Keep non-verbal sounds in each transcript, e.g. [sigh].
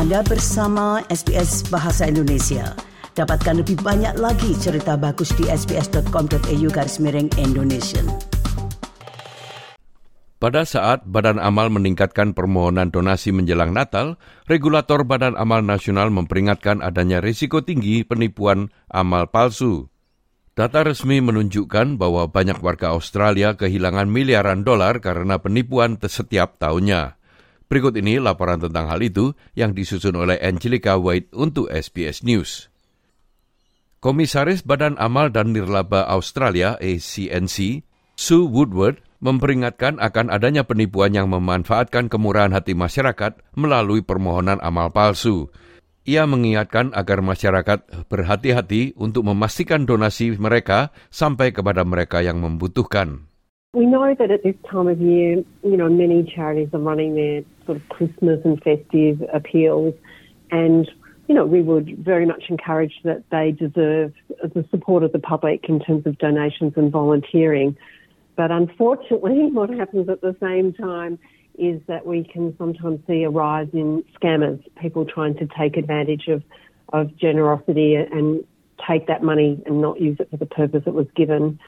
Anda bersama SBS Bahasa Indonesia. Dapatkan lebih banyak lagi cerita bagus di sbs.com.au garis miring Indonesia. Pada saat Badan Amal meningkatkan permohonan donasi menjelang Natal, regulator Badan Amal Nasional memperingatkan adanya risiko tinggi penipuan amal palsu. Data resmi menunjukkan bahwa banyak warga Australia kehilangan miliaran dolar karena penipuan setiap tahunnya. Berikut ini laporan tentang hal itu yang disusun oleh Angelica White untuk SBS News. Komisaris Badan Amal dan Nirlaba Australia ACNC, Sue Woodward, memperingatkan akan adanya penipuan yang memanfaatkan kemurahan hati masyarakat melalui permohonan amal palsu. Ia mengingatkan agar masyarakat berhati-hati untuk memastikan donasi mereka sampai kepada mereka yang membutuhkan. We know that at this time of year, you know, many charities are running their sort of Christmas and festive appeals, and you know, we would very much encourage that they deserve the support of the public in terms of donations and volunteering. But unfortunately, [laughs] what happens at the same time is that we can sometimes see a rise in scammers, people trying to take advantage of, of generosity and take that money and not use it for the purpose it was given.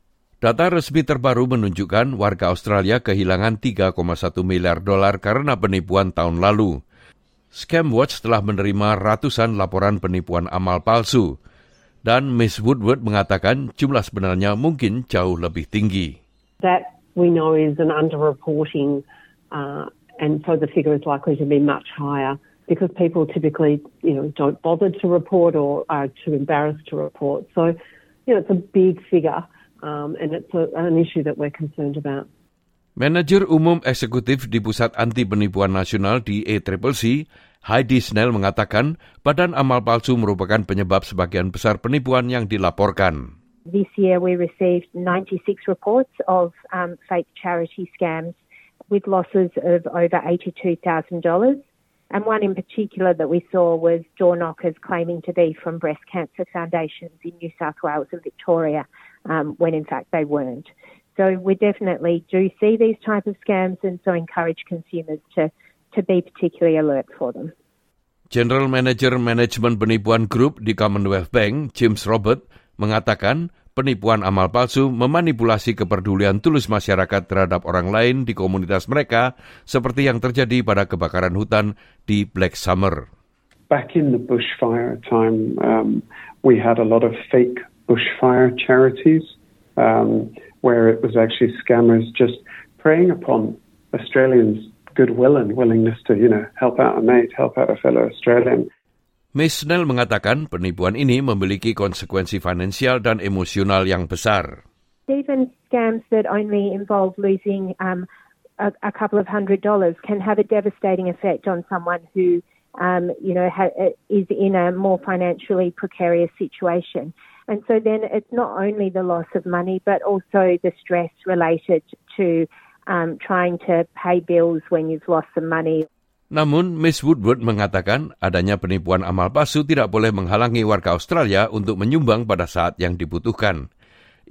Data resmi terbaru menunjukkan warga Australia kehilangan 3,1 miliar dolar karena penipuan tahun lalu. Scamwatch telah menerima ratusan laporan penipuan amal palsu. Dan Miss Woodward mengatakan jumlah sebenarnya mungkin jauh lebih tinggi. that we know is an underreporting, uh, and so the figure is likely to be much higher because people typically, you know, don't bother to report or are too embarrassed to report. So, you know, it's a big figure, um, and it's a, an issue that we're concerned about. Manajer Umum Eksekutif di Pusat Anti Penipuan Nasional di ACCC, Heidi Snell mengatakan badan amal palsu merupakan penyebab sebagian besar penipuan yang dilaporkan. This year we received 96 reports of um, fake charity scams with losses of over $82,000. And one in particular that we saw was door knockers claiming to be from breast cancer foundations in New South Wales and Victoria, um, when in fact they weren't. So we definitely do see these type of scams and so encourage consumers to, to be particularly alert for them. General Manager Management Penipuan Group di Commonwealth Bank, James Robert, mengatakan penipuan amal palsu memanipulasi kepedulian tulus masyarakat terhadap orang lain di komunitas mereka seperti yang terjadi pada kebakaran hutan di Black Summer. Back in the bushfire time, um, we had a lot of fake bushfire charities um, where it was actually scammers just preying upon Australians' goodwill and willingness to, you know, help out a mate, help out a fellow Australian. Miss Snell mengatakan penipuan ini memiliki konsekuensi finansial dan emosional yang besar. Even scams that only involve losing um, a, a couple of hundred dollars can have a devastating effect on someone who, um, you know, ha- is in a more financially precarious situation. And so then it's not only the loss of money, but also the stress related to um, trying to pay bills when you've lost some money. Namun, Miss Woodward mengatakan adanya penipuan amal palsu tidak boleh menghalangi warga Australia untuk menyumbang pada saat yang dibutuhkan.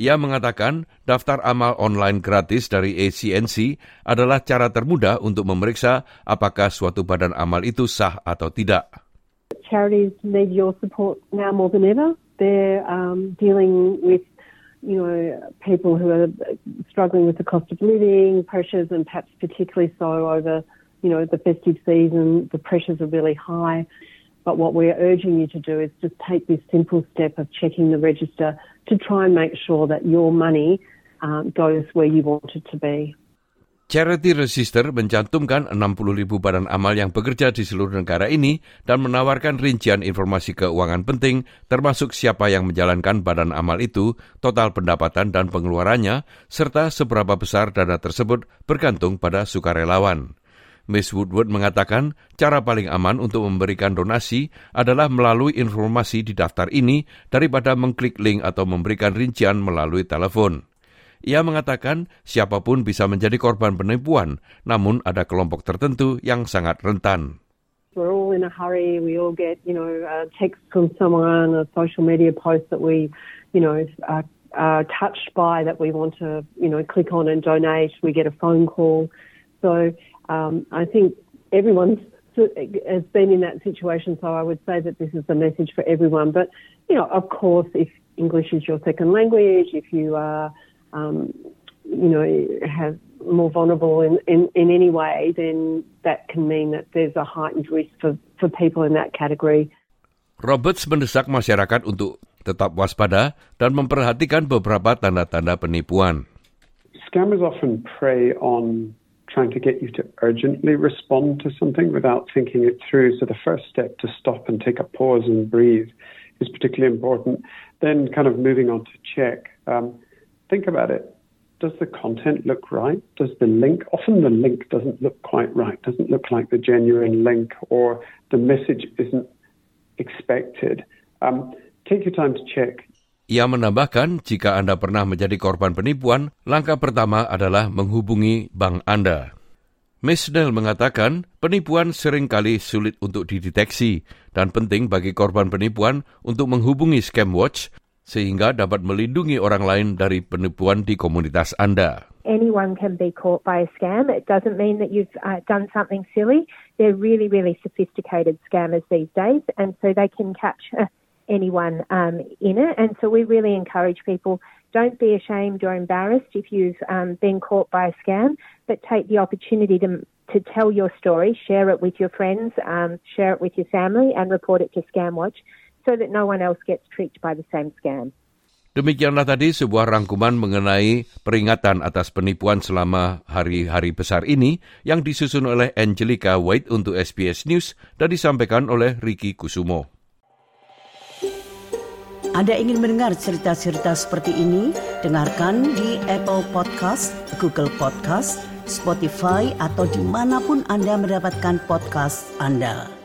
Ia mengatakan daftar amal online gratis dari ACNC adalah cara termudah untuk memeriksa apakah suatu badan amal itu sah atau tidak. Charities need your support now more than ever. They're um, dealing with you know, people who are struggling with the cost of living pressures and perhaps particularly so over you know, the festive season, the pressures are really high. But what we're urging you to do is just take this simple step of checking the register to try and make sure that your money um, goes where you want it to be. Charity Register mencantumkan 60 ribu badan amal yang bekerja di seluruh negara ini dan menawarkan rincian informasi keuangan penting termasuk siapa yang menjalankan badan amal itu, total pendapatan dan pengeluarannya, serta seberapa besar dana tersebut bergantung pada sukarelawan. Miss Woodward mengatakan cara paling aman untuk memberikan donasi adalah melalui informasi di daftar ini daripada mengklik link atau memberikan rincian melalui telepon. Ia mengatakan siapa pun bisa menjadi korban penipuan, namun ada kelompok tertentu yang sangat rentan. We're all in a hurry. We all get, you know, a text from someone, a social media post that we, you know, are, are touched by that we want to, you know, click on and donate. We get a phone call. So um, I think everyone's has been in that situation, so I would say that this is the message for everyone. But, you know, of course, if English is your second language, if you are, um, you know, have more vulnerable in, in, in any way, then that can mean that there's a heightened risk for, for people in that category. Roberts mendesak masyarakat untuk tetap waspada dan memperhatikan beberapa tanda-tanda penipuan. Scammers often prey on trying to get you to urgently respond to something without thinking it through. So the first step to stop and take a pause and breathe is particularly important. Then kind of moving on to check. Um, think about it. Does the content look right? Does the link, often the link doesn't look quite right, doesn't look like the genuine link or the message isn't expected. Um, take your time to check. Ia menambahkan, jika Anda pernah menjadi korban penipuan, langkah pertama adalah menghubungi bank Anda. Miss Dell mengatakan, penipuan sering kali sulit untuk dideteksi dan penting bagi korban penipuan untuk menghubungi Scam Watch sehingga dapat melindungi orang lain dari penipuan di komunitas Anda. Anyone can be caught by a scam. It doesn't mean that you've uh, done something silly. They're really, really sophisticated scammers these days, and so they can catch anyone um, in it. And so we really encourage people don't be ashamed or embarrassed if you've um, been caught by a scam, but take the opportunity to, to tell your story, share it with your friends, um, share it with your family, and report it to ScamWatch so that no one else gets tricked by the same scam. Demikianlah tadi sebuah rangkuman mengenai peringatan atas penipuan selama hari-hari besar ini yang disusun oleh Angelica White untuk SBS News dan disampaikan oleh Ricky Kusumo. Anda ingin mendengar cerita-cerita seperti ini? Dengarkan di Apple Podcast, Google Podcast, Spotify, atau di mana pun Anda mendapatkan podcast Anda.